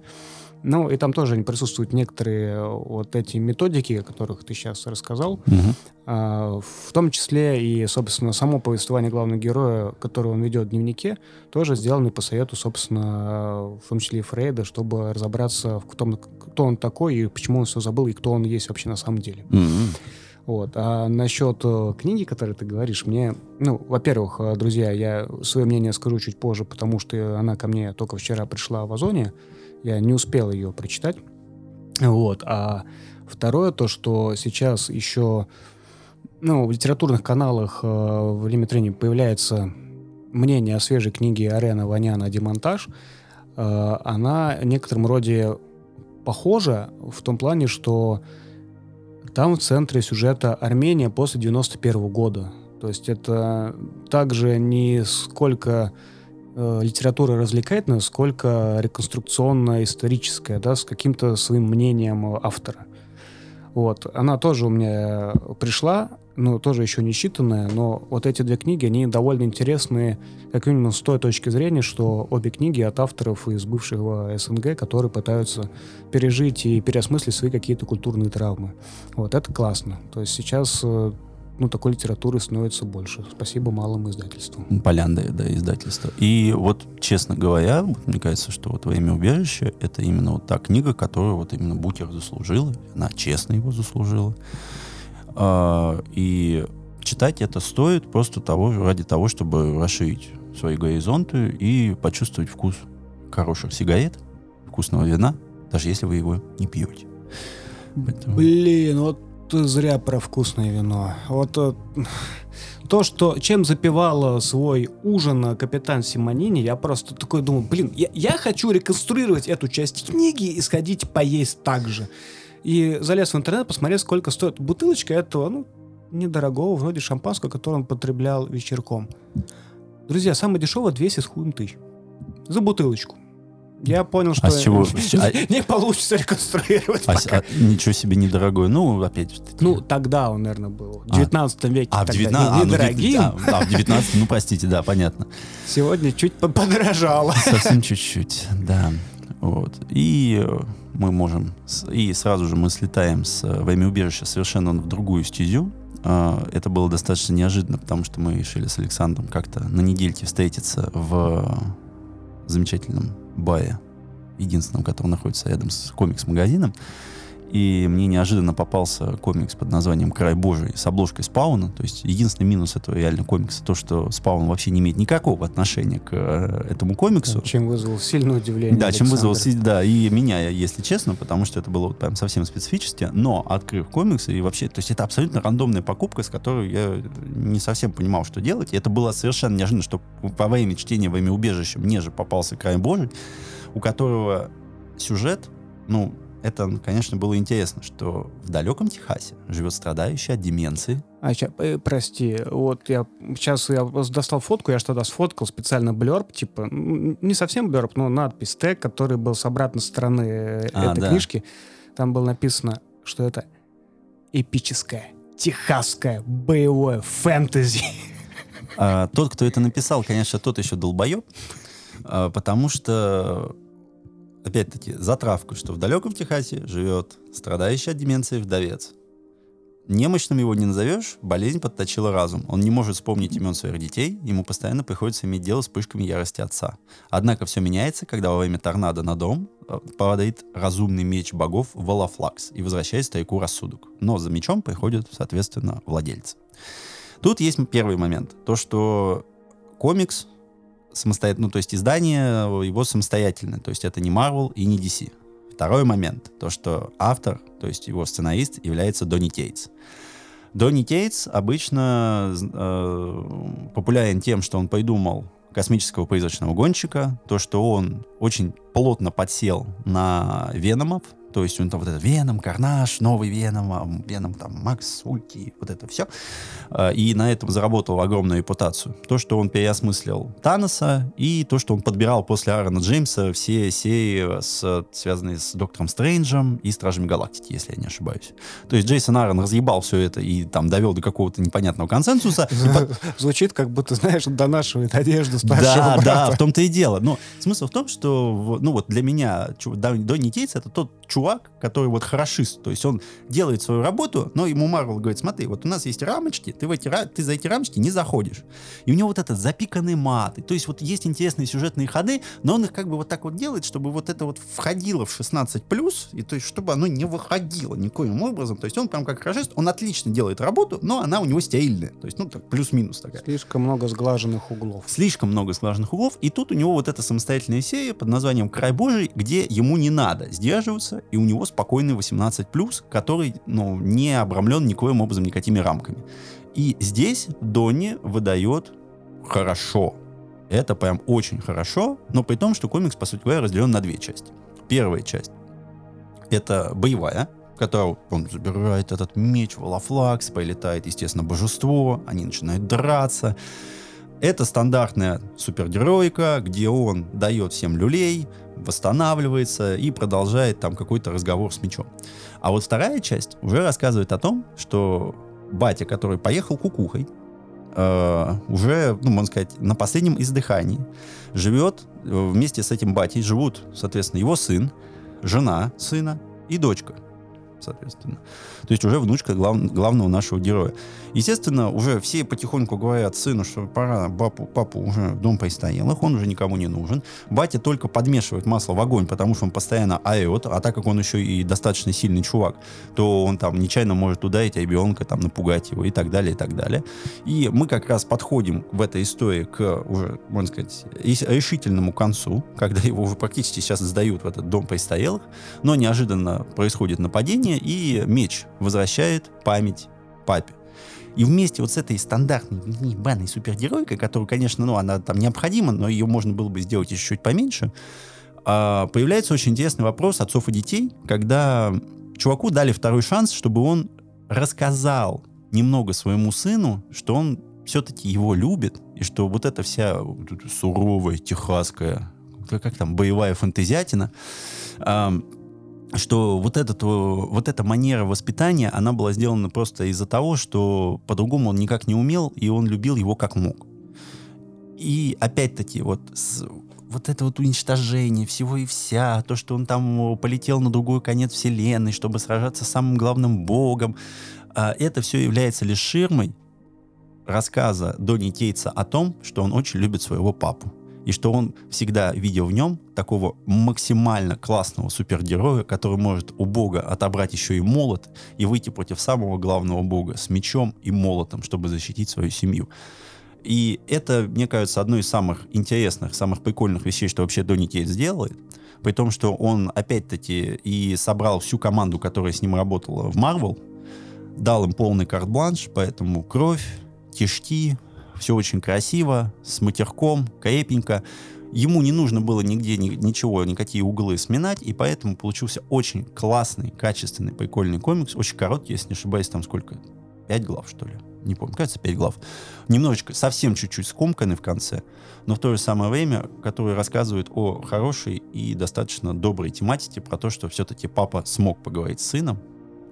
Ну, и там тоже присутствуют некоторые э, вот эти методики, о которых ты сейчас рассказал. Угу. А, в том числе и, собственно, само повествование главного героя, которое он ведет в дневнике, тоже сделано по совету, собственно, в том числе и Фрейда, чтобы разобраться в том, кто он такой и почему он все забыл, и кто он есть вообще на самом деле. Угу. Вот. А насчет э, книги, которую ты говоришь, мне, ну, во-первых, э, друзья, я свое мнение скажу чуть позже, потому что она ко мне только вчера пришла в Озоне. Я не успел ее прочитать. Вот. А второе, то, что сейчас еще ну, в литературных каналах э, в Лимитрене появляется мнение о свежей книге Арена Ваняна «Демонтаж», э, она в некотором роде похожа в том плане, что там в центре сюжета Армения после 91 года. То есть это также не сколько э, литература развлекательная, сколько реконструкционно-историческая, да, с каким-то своим мнением автора. Вот. Она тоже у меня пришла, ну, тоже еще не читанная, но вот эти две книги, они довольно интересные, как минимум с той точки зрения, что обе книги от авторов из бывшего СНГ, которые пытаются пережить и переосмыслить свои какие-то культурные травмы. Вот, это классно. То есть сейчас э, ну, такой литературы становится больше. Спасибо малым издательствам. Полянда, да, издательство. И вот, честно говоря, мне кажется, что вот «Время убежища» — это именно вот та книга, которую вот именно Букер заслужила. Она честно его заслужила. А, и читать это стоит просто того, ради того, чтобы расширить свои горизонты и почувствовать вкус хороших сигарет, вкусного вина, даже если вы его не пьете. Поэтому... Блин, вот зря про вкусное вино. Вот э, то, что чем запивал свой ужин капитан Симонини, я просто такой думаю, блин, я, я хочу реконструировать эту часть книги и сходить поесть так же. И залез в интернет, посмотреть, сколько стоит бутылочка этого, ну, недорогого, вроде шампанского, который он потреблял вечерком. Друзья, самое дешевое 200 с хуем тысяч. За бутылочку. Я понял, что (laughs) а с чего? (laughs) не получится реконструировать а, пока. А, ничего себе недорогой. Ну, опять Ну, тогда он, наверное, был. В 19 а. веке а, в 19, недорогим. А, ну, а, в 19 ну, простите, да, понятно. Сегодня чуть подорожало. (laughs) Совсем чуть-чуть, да. Вот. И э, мы можем... И сразу же мы слетаем с э, «Время убежища» совершенно в другую стезю. А, это было достаточно неожиданно, потому что мы решили с Александром как-то на недельке встретиться в замечательном баре, единственном, который находится рядом с комикс-магазином. И мне неожиданно попался комикс под названием «Край Божий» с обложкой Спауна. То есть единственный минус этого реально комикса то, что Спаун вообще не имеет никакого отношения к э, этому комиксу. Чем вызвал сильное удивление Да, Александр. чем вызвал, да, и меня, если честно, потому что это было вот прям совсем специфически. Но, открыв комиксы и вообще, то есть это абсолютно рандомная покупка, с которой я не совсем понимал, что делать. И это было совершенно неожиданно, что во время чтения «Во имя убежища» мне же попался «Край Божий», у которого сюжет, ну, это, конечно, было интересно, что в далеком Техасе живет страдающий от деменции. А, сейчас, э, прости, вот я сейчас я достал фотку, я что тогда сфоткал специально блерб, типа, не совсем блерб, но надпись тег, который был с обратной стороны э, а, этой да. книжки. Там было написано, что это эпическое, техасское, боевое фэнтези. А, тот, кто это написал, конечно, тот еще долбоеб, а, потому что опять-таки, затравку, что в далеком Техасе живет страдающий от деменции вдовец. Немощным его не назовешь, болезнь подточила разум. Он не может вспомнить имен своих детей, ему постоянно приходится иметь дело с вспышками ярости отца. Однако все меняется, когда во время торнадо на дом э, падает разумный меч богов Валафлакс и возвращает старику рассудок. Но за мечом приходит, соответственно, владельцы. Тут есть первый момент. То, что комикс самостоятельно, ну, то есть издание его самостоятельное. То есть это не Marvel и не DC. Второй момент, то что автор, то есть его сценарист, является Донни Тейтс. Донни Тейтс обычно э, популярен тем, что он придумал космического призрачного гонщика, то, что он очень плотно подсел на Веномов, то есть он там вот этот Веном, Карнаж, новый Веном, а, Веном там Макс, Ульти, вот это все. А, и на этом заработал огромную репутацию. То, что он переосмыслил Таноса, и то, что он подбирал после Аарона Джеймса все серии, с, связанные с Доктором Стрэнджем и Стражами Галактики, если я не ошибаюсь. То есть Джейсон Аарон разъебал все это и там довел до какого-то непонятного консенсуса. (laughs) Звучит, как будто, знаешь, донашивает одежду с Да, да, в том-то и дело. Но смысл в том, что, ну вот для меня Донни Тейтс это тот чувак, который вот хорошист, то есть он делает свою работу, но ему Марвел говорит, смотри, вот у нас есть рамочки, ты, в эти, ты за эти рамочки не заходишь. И у него вот этот запиканный мат, то есть вот есть интересные сюжетные ходы, но он их как бы вот так вот делает, чтобы вот это вот входило в 16+, и то есть чтобы оно не выходило никоим образом, то есть он прям как хорошист, он отлично делает работу, но она у него стерильная, то есть ну так плюс-минус такая. Слишком много сглаженных углов. Слишком много сглаженных углов, и тут у него вот эта самостоятельная серия под названием «Край Божий», где ему не надо сдерживаться, и у него спокойный 18+, который ну, не обрамлен никоим образом никакими рамками. И здесь Донни выдает хорошо. Это прям очень хорошо, но при том, что комикс, по сути говоря, разделен на две части. Первая часть — это боевая, в которой он забирает этот меч, Валафлакс, прилетает, естественно, божество, они начинают драться. Это стандартная супергероика, где он дает всем люлей, восстанавливается и продолжает там какой-то разговор с мечом. А вот вторая часть уже рассказывает о том, что батя, который поехал кукухой, э, уже, ну, можно сказать, на последнем издыхании, живет э, вместе с этим батей, живут, соответственно, его сын, жена сына и дочка – соответственно. То есть уже внучка глав, главного нашего героя. Естественно, уже все потихоньку говорят сыну, что пора папу, папу уже дом постоял, их он уже никому не нужен. Батя только подмешивает масло в огонь, потому что он постоянно орет, а так как он еще и достаточно сильный чувак, то он там нечаянно может ударить ребенка, там напугать его и так далее, и так далее. И мы как раз подходим в этой истории к уже, можно сказать, решительному концу, когда его уже практически сейчас сдают в этот дом престарелых, но неожиданно происходит нападение, мгновение, и меч возвращает память папе. И вместе вот с этой стандартной ебаной супергеройкой, которую, конечно, ну, она там необходима, но ее можно было бы сделать еще чуть поменьше, а, появляется очень интересный вопрос отцов и детей, когда чуваку дали второй шанс, чтобы он рассказал немного своему сыну, что он все-таки его любит, и что вот эта вся суровая, техасская, как там, боевая фантазиатина, что вот, этот, вот эта манера воспитания, она была сделана просто из-за того, что по-другому он никак не умел, и он любил его как мог. И опять-таки, вот, с, вот это вот уничтожение всего и вся, то, что он там полетел на другой конец вселенной, чтобы сражаться с самым главным богом, а, это все является лишь ширмой рассказа Донни Тейтса о том, что он очень любит своего папу и что он всегда видел в нем такого максимально классного супергероя, который может у бога отобрать еще и молот и выйти против самого главного бога с мечом и молотом, чтобы защитить свою семью. И это, мне кажется, одно из самых интересных, самых прикольных вещей, что вообще Донни Кейт сделает. При том, что он, опять-таки, и собрал всю команду, которая с ним работала в Марвел, дал им полный карт-бланш, поэтому кровь, кишки, все очень красиво, с матерком, крепенько. Ему не нужно было нигде ни, ничего, никакие углы сминать, и поэтому получился очень классный, качественный, прикольный комикс. Очень короткий, если не ошибаюсь, там сколько? Пять глав, что ли? Не помню, кажется, пять глав. Немножечко, совсем чуть-чуть скомканный в конце, но в то же самое время, который рассказывает о хорошей и достаточно доброй тематике про то, что все-таки папа смог поговорить с сыном,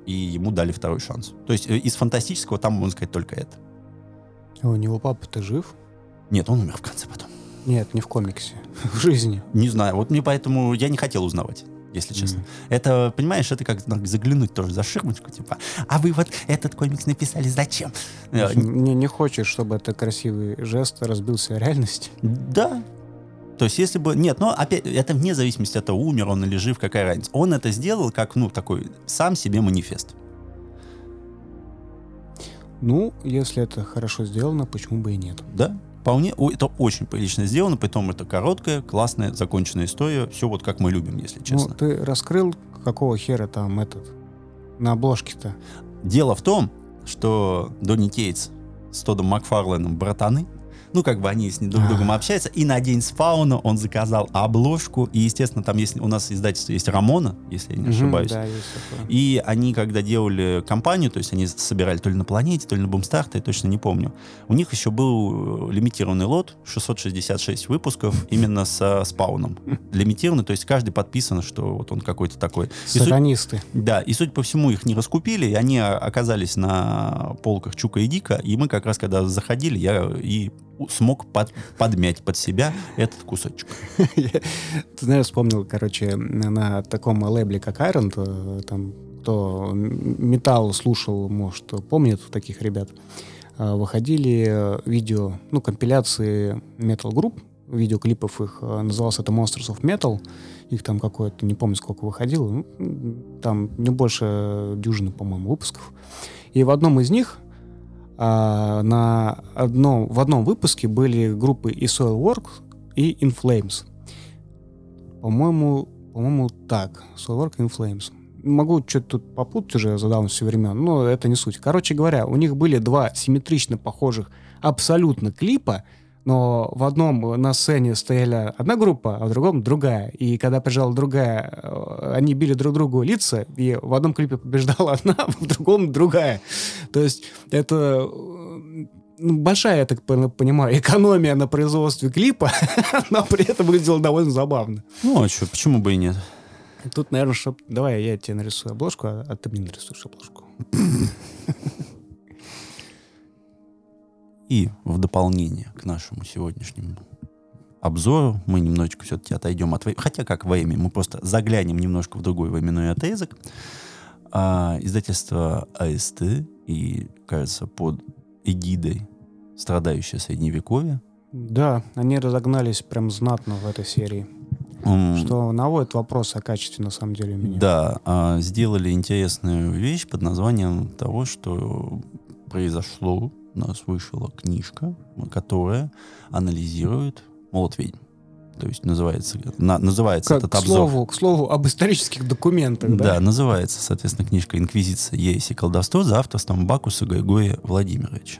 и ему дали второй шанс. То есть э, из фантастического там, можно сказать, только это. У него папа-то жив? Нет, он умер в конце потом. Нет, не в комиксе. (laughs) В жизни. Не знаю. Вот мне поэтому я не хотел узнавать. если честно. Это, понимаешь, это как надо заглянуть тоже за ширмочку, типа, а вы вот этот комикс написали зачем? Э, Не, не хочешь, чтобы это красивый жест разбился о реальности? Да. То есть, если бы... Нет, но опять, это вне зависимости от того, умер он или жив, какая разница. Он это сделал как, ну, такой сам себе манифест. Ну, если это хорошо сделано, почему бы и нет? Да, вполне. Это очень прилично сделано, притом это короткая, классная, законченная история. Все вот как мы любим, если честно. Ну, ты раскрыл, какого хера там этот на обложке-то? Дело в том, что Донни Кейтс с Тодом Макфарленом братаны. Ну, как бы они с ним друг с другом общаются. И на день спауна он заказал обложку. И, естественно, там есть, у нас издательство есть Рамона, если я не ошибаюсь. Да, есть такое. И они, когда делали компанию, то есть они собирали то ли на планете, то ли на Бумстарте, я точно не помню. У них еще был э, лимитированный лот, 666 выпусков, именно со спауном. Лимитированный, то есть каждый подписан, что вот он какой-то такой. Суть- Сатанисты. да, и судя по всему, их не раскупили, и они оказались на полках Чука и Дика, и мы как раз, когда заходили, я и смог под- подмять под себя этот кусочек. Ты знаешь, вспомнил, короче, на таком лейбле, как Iron, то, там, кто металл слушал, может, помнит таких ребят, а, выходили э, видео, ну, компиляции metal групп, видеоклипов их, назывался это Monsters of Metal, их там какое-то, не помню, сколько выходило, ну, там не больше дюжины, по-моему, выпусков. И в одном из них на одном, в одном выпуске были группы и Soilwork, и In Flames. По-моему, по-моему, так. Soilwork и In Flames. Могу что-то тут попутать уже за давностью времен, но это не суть. Короче говоря, у них были два симметрично похожих абсолютно клипа, но в одном на сцене стояла одна группа, а в другом другая. И когда приезжала другая, э, они били друг другу лица, и в одном клипе побеждала (laughs) одна, а в другом другая. То есть это э, ну, большая, я так пон- понимаю, экономия на производстве клипа, (laughs) но при этом выглядело довольно забавно. Ну, а что, почему бы и нет? Тут, наверное, чтоб... Давай я тебе нарисую обложку, а, а ты мне нарисуешь обложку. (laughs) И в дополнение к нашему сегодняшнему обзору мы немножечко все-таки отойдем от... Хотя как во имя, мы просто заглянем немножко в другой временной отрезок. А, издательство АСТ и, кажется, под эгидой страдающее средневековье. Да, они разогнались прям знатно в этой серии. М, Что наводит вопрос о качестве, на самом деле, у меня. Да, а, сделали интересную вещь под названием того, что произошло. Нас вышла книжка, которая анализирует молот ведьм. То есть называется, на- называется Как, этот к, обзор. слову, к слову об исторических документах, Да, да? называется, соответственно, книжка «Инквизиция, ересь и колдовство» за авторством Бакуса Григория Владимировича.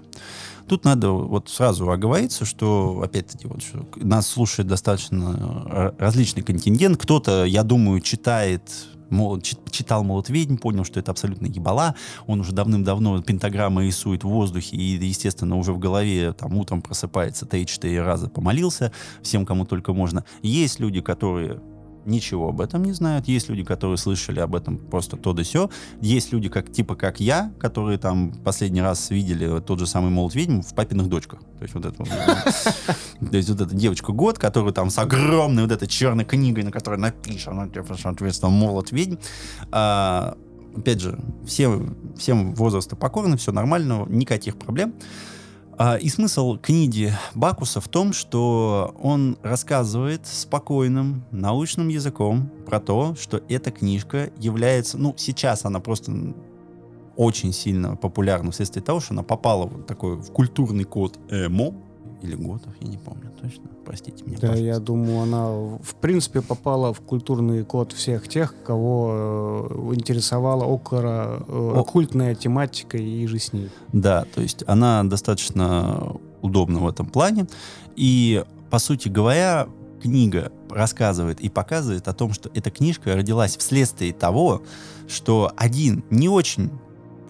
Тут надо вот сразу оговориться, что, опять-таки, вот, что нас слушает достаточно р- различный контингент. Кто-то, я думаю, читает мол- чит- читал «Молот ведьм», понял, что это абсолютно ебала. Он уже давным-давно пентаграммы рисует в воздухе и, естественно, уже в голове там утром просыпается, 3-4 раза помолился всем, кому только можно. Есть люди, которые ничего об этом не знают. Есть люди, которые слышали об этом просто то да сё. Есть люди, как, типа как я, которые там последний раз видели тот же самый «Молот ведьм» в «Папиных дочках». То есть вот это То есть вот эта девочка год, которая там с огромной вот этой черной книгой, на которой написано, соответственно, «Молот ведьм». А, Опять же, всем, всем возраста покорны, все нормально, никаких проблем. А, И смысл книги Бакуса в том, что он рассказывает спокойным научным языком про то, что эта книжка является, ну, сейчас она просто очень сильно популярна вследствие того, что она попала вот такой в культурный код эмо, или Готов, я не помню точно, простите меня, Да, я пожалуйста. думаю, она в принципе попала в культурный код всех тех, кого э, интересовала около э, О. оккультная тематика и же с ней. Да, то есть она достаточно удобна в этом плане. И, по сути говоря, книга рассказывает и показывает о том, что эта книжка родилась вследствие того, что один не очень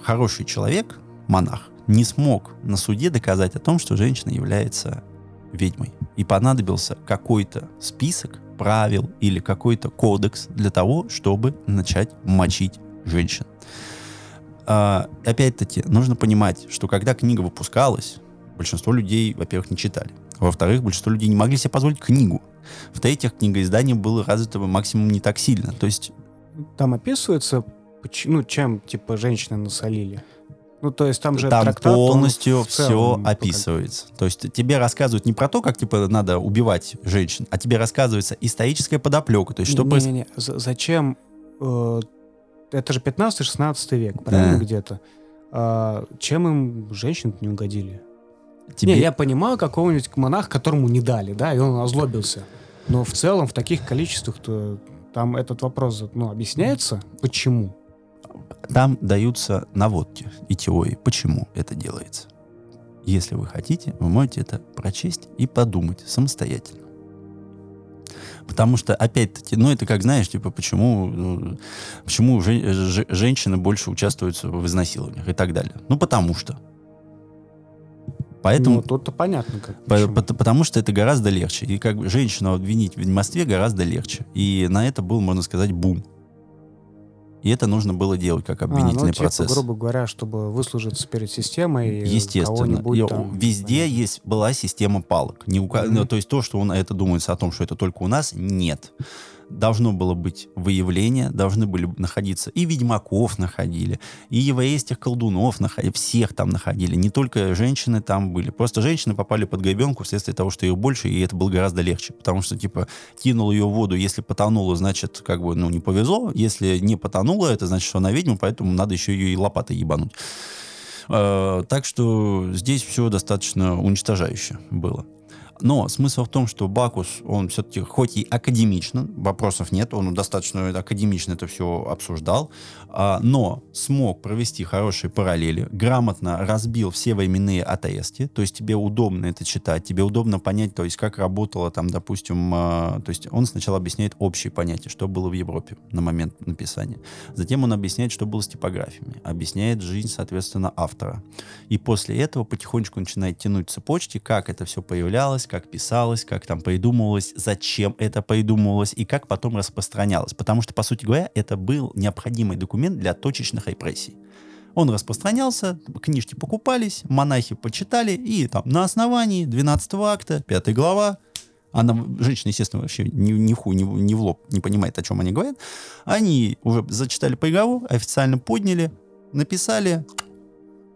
хороший человек, монах, не смог на суде доказать о том, что женщина является ведьмой. И понадобился какой-то список правил или какой-то кодекс для того, чтобы начать мочить женщин. А, опять-таки, нужно понимать, что когда книга выпускалась, большинство людей, во-первых, не читали. Во-вторых, большинство людей не могли себе позволить книгу. В-третьих, книгоиздание было развито максимум не так сильно. То есть... Там описывается, поч- ну, чем, типа, женщины насолили? Ну, то есть там же Там трактат, полностью все описывается. То есть тебе рассказывают не про то, как типа надо убивать женщин, а тебе рассказывается историческая подоплека. То есть что не, происходит? не, не. Зачем... э, это же 15-16 век, правильно, Да. где-то? А чем им женщин не угодили? Тебе... Не, я понимаю какого-нибудь монаха, которому не дали, да, и он озлобился. Но в целом в таких количествах-то там этот вопрос ну, объясняется, почему. Там даются наводки и теории, почему это делается. Если вы хотите, вы можете это прочесть и подумать самостоятельно. Потому что, опять-таки, ну, это как, знаешь, типа, почему, ну, почему жен- ж- женщины больше участвуют в изнасилованиях и так далее. Ну, потому что. Поэтому, Ну, тут-то понятно, как. по- по- потому что это гораздо легче. И как женщину обвинить в ведьмовстве гораздо легче. И на это был, можно сказать, бум. И это нужно было делать как А, обвинительный ну, типа, процесс. грубо говоря, чтобы выслужиться перед системой Естественно. И там. Везде есть, была система палок. Не у ка- Мгм. ну, то есть то, что он, это думается о том, что это только у нас, нет. Должно было быть выявление, должны были находиться и ведьмаков находили, и еврейских колдунов находили, всех там находили. Не только женщины там были. Просто женщины попали под гребенку вследствие того, что их больше, и это было гораздо легче. Потому что, типа, кинул ее в воду, если потонула, значит, как бы, ну, не повезло. Если не потонула, это значит, что она ведьма, поэтому надо еще ее и лопатой ебануть. Э, Так что здесь все достаточно уничтожающе было. Но смысл в том, что Бакус, он все-таки хоть и академично, вопросов нет, он достаточно академично это все обсуждал, а, но смог провести хорошие параллели, грамотно разбил все временные отрезки, то есть тебе удобно это читать, тебе удобно понять, то есть как работало там, допустим, а, то есть он сначала объясняет общие понятия, что было в Европе на момент написания, затем он объясняет, что было с типографиями, объясняет жизнь, соответственно, автора. И после этого потихонечку начинает тянуть цепочки, как это все появлялось, как писалось, как там придумывалось, зачем это придумывалось и как потом распространялось. Потому что, по сути говоря, это был необходимый документ для точечных репрессий. Он распространялся, книжки покупались, монахи почитали, и там на основании 12 акта, 5 глава, она, женщина, естественно, вообще ни, ни в хуй, ни, ни в лоб не понимает, о чем они говорят. Они уже зачитали приговор, официально подняли, написали,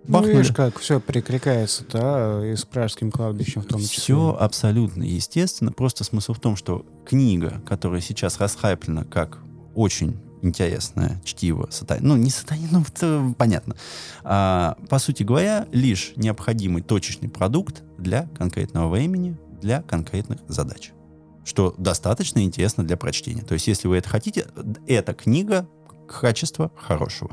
Ну, видишь, как все перекликается, да, и с пражским кладбищем в том числе. Все абсолютно естественно. Просто смысл в том, что книга, которая сейчас расхайплена как очень интересное чтиво сатани... Ну, не сатани, ну, это понятно. А, по сути говоря, лишь необходимый точечный продукт для конкретного времени, для конкретных задач. Что достаточно интересно для прочтения. То есть, если вы это хотите, эта книга качества хорошего.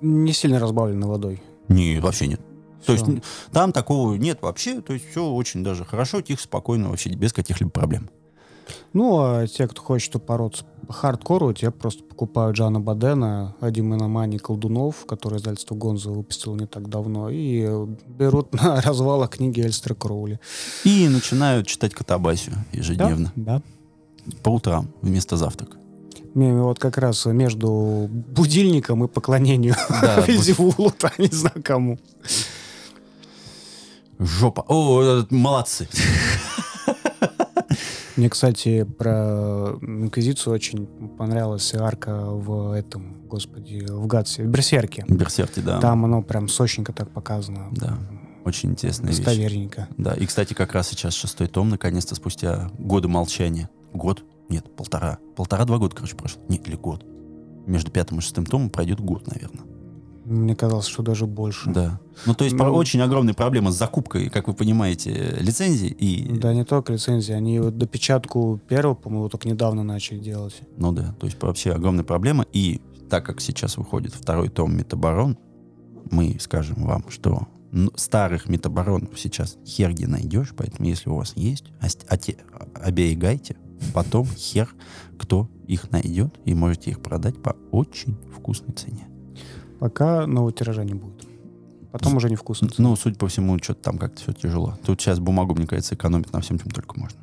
Не сильно разбавлено водой. Не, вообще нет. То есть там такого нет вообще, то есть все очень даже хорошо, тихо, спокойно, вообще без каких-либо проблем. Ну, а те, кто хочет упороться по хардкору, те просто покупают Джана Бадена, один Мономани колдунов, который издательство Гонза выпустило не так давно, и берут (laughs) на развалах книги Эльстера Кроули. И начинают читать Катабасию ежедневно, Да. по утрам, вместо завтрака. Вот как раз между будильником и поклонением Да, (laughs) Вельзевулу, там (laughs) не знаю кому. Жопа. О, молодцы. Мне, кстати, про Инквизицию очень понравилась арка в этом, господи, в Гатсе, в Берсерке. Берсерки, да. Там оно прям сочненько так показано. Да. Очень интересная вещь. Достоверненько. Да, и, кстати, как раз сейчас шестой том, наконец-то, спустя годы молчания. Год? Нет, полтора. Полтора-два года, короче, прошло. Нет, или год. Между пятым и шестым томом пройдет год, наверное. Мне казалось, что даже больше. Да. Ну, то есть Ну- про- очень огромная проблема с закупкой, как вы понимаете, лицензий. И, Да, не только лицензии. Они вот допечатку первого, по-моему, только недавно начали делать. Ну да, то есть вообще огромная проблема. И так как сейчас выходит второй том Метабарон, мы скажем вам, что ну, старых метабаронов сейчас хер где найдешь, поэтому если у вас есть, оте- оберегайте, потом хер кто их найдет, и можете их продать по очень вкусной цене. Пока нового тиража не будет. Потом уже невкусно. Ну, судя по всему, что-то там как-то все тяжело. Тут сейчас бумагу, мне кажется, экономить на всем, чем только можно.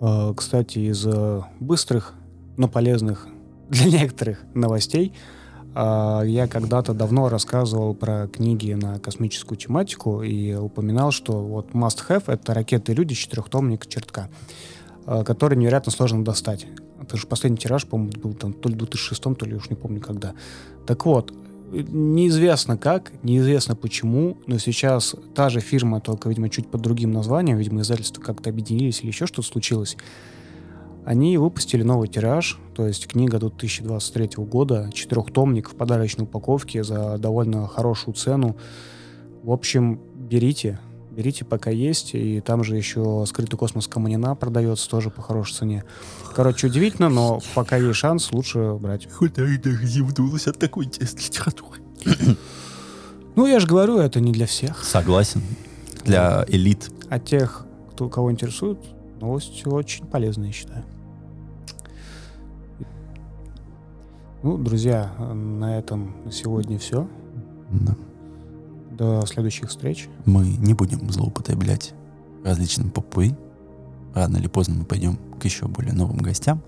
Э, Кстати, из э, быстрых, но полезных для некоторых новостей А, я когда-то давно рассказывал про книги на космическую тематику и упоминал, что вот must have — это «Ракеты и люди», четырехтомник Чертка, а, который невероятно сложно достать. Это же последний тираж, по-моему, был там то ли в 2006, то ли уж не помню когда. Так вот, неизвестно как, неизвестно почему, но сейчас та же фирма, только, видимо, чуть под другим названием, видимо, издательства как-то объединились или еще что-то случилось, они выпустили новый тираж, то есть книга 2023 года, четырехтомник в подарочной упаковке за довольно хорошую цену. В общем, берите, берите пока есть, и там же еще «Скрытый космос Каманина» продается тоже по хорошей цене. Короче, удивительно, но пока есть шанс, лучше брать. Куда я даже зевнулась от такой интересной литературы. (coughs) Ну, я же говорю, это не для всех. Согласен. Для элит. А тех, кто, кого интересует, новость очень полезная, я считаю. Ну, друзья, на этом на сегодня все. Да. До следующих встреч. Мы не будем злоупотреблять различным попуи. Рано или поздно мы пойдем к еще более новым гостям.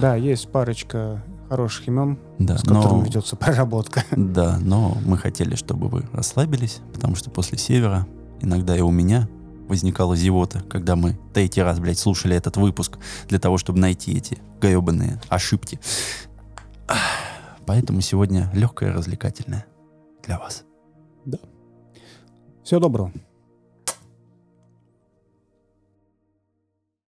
Да, есть парочка хороших имен, Да, с которыми но, ведется проработка. (laughs) да, но мы хотели, чтобы вы расслабились, потому что после севера иногда и у меня возникала зевота, когда мы третий раз, блядь, слушали этот выпуск для того, чтобы найти эти гребаные ошибки. Поэтому сегодня легкое развлекательное для вас. Всего доброго.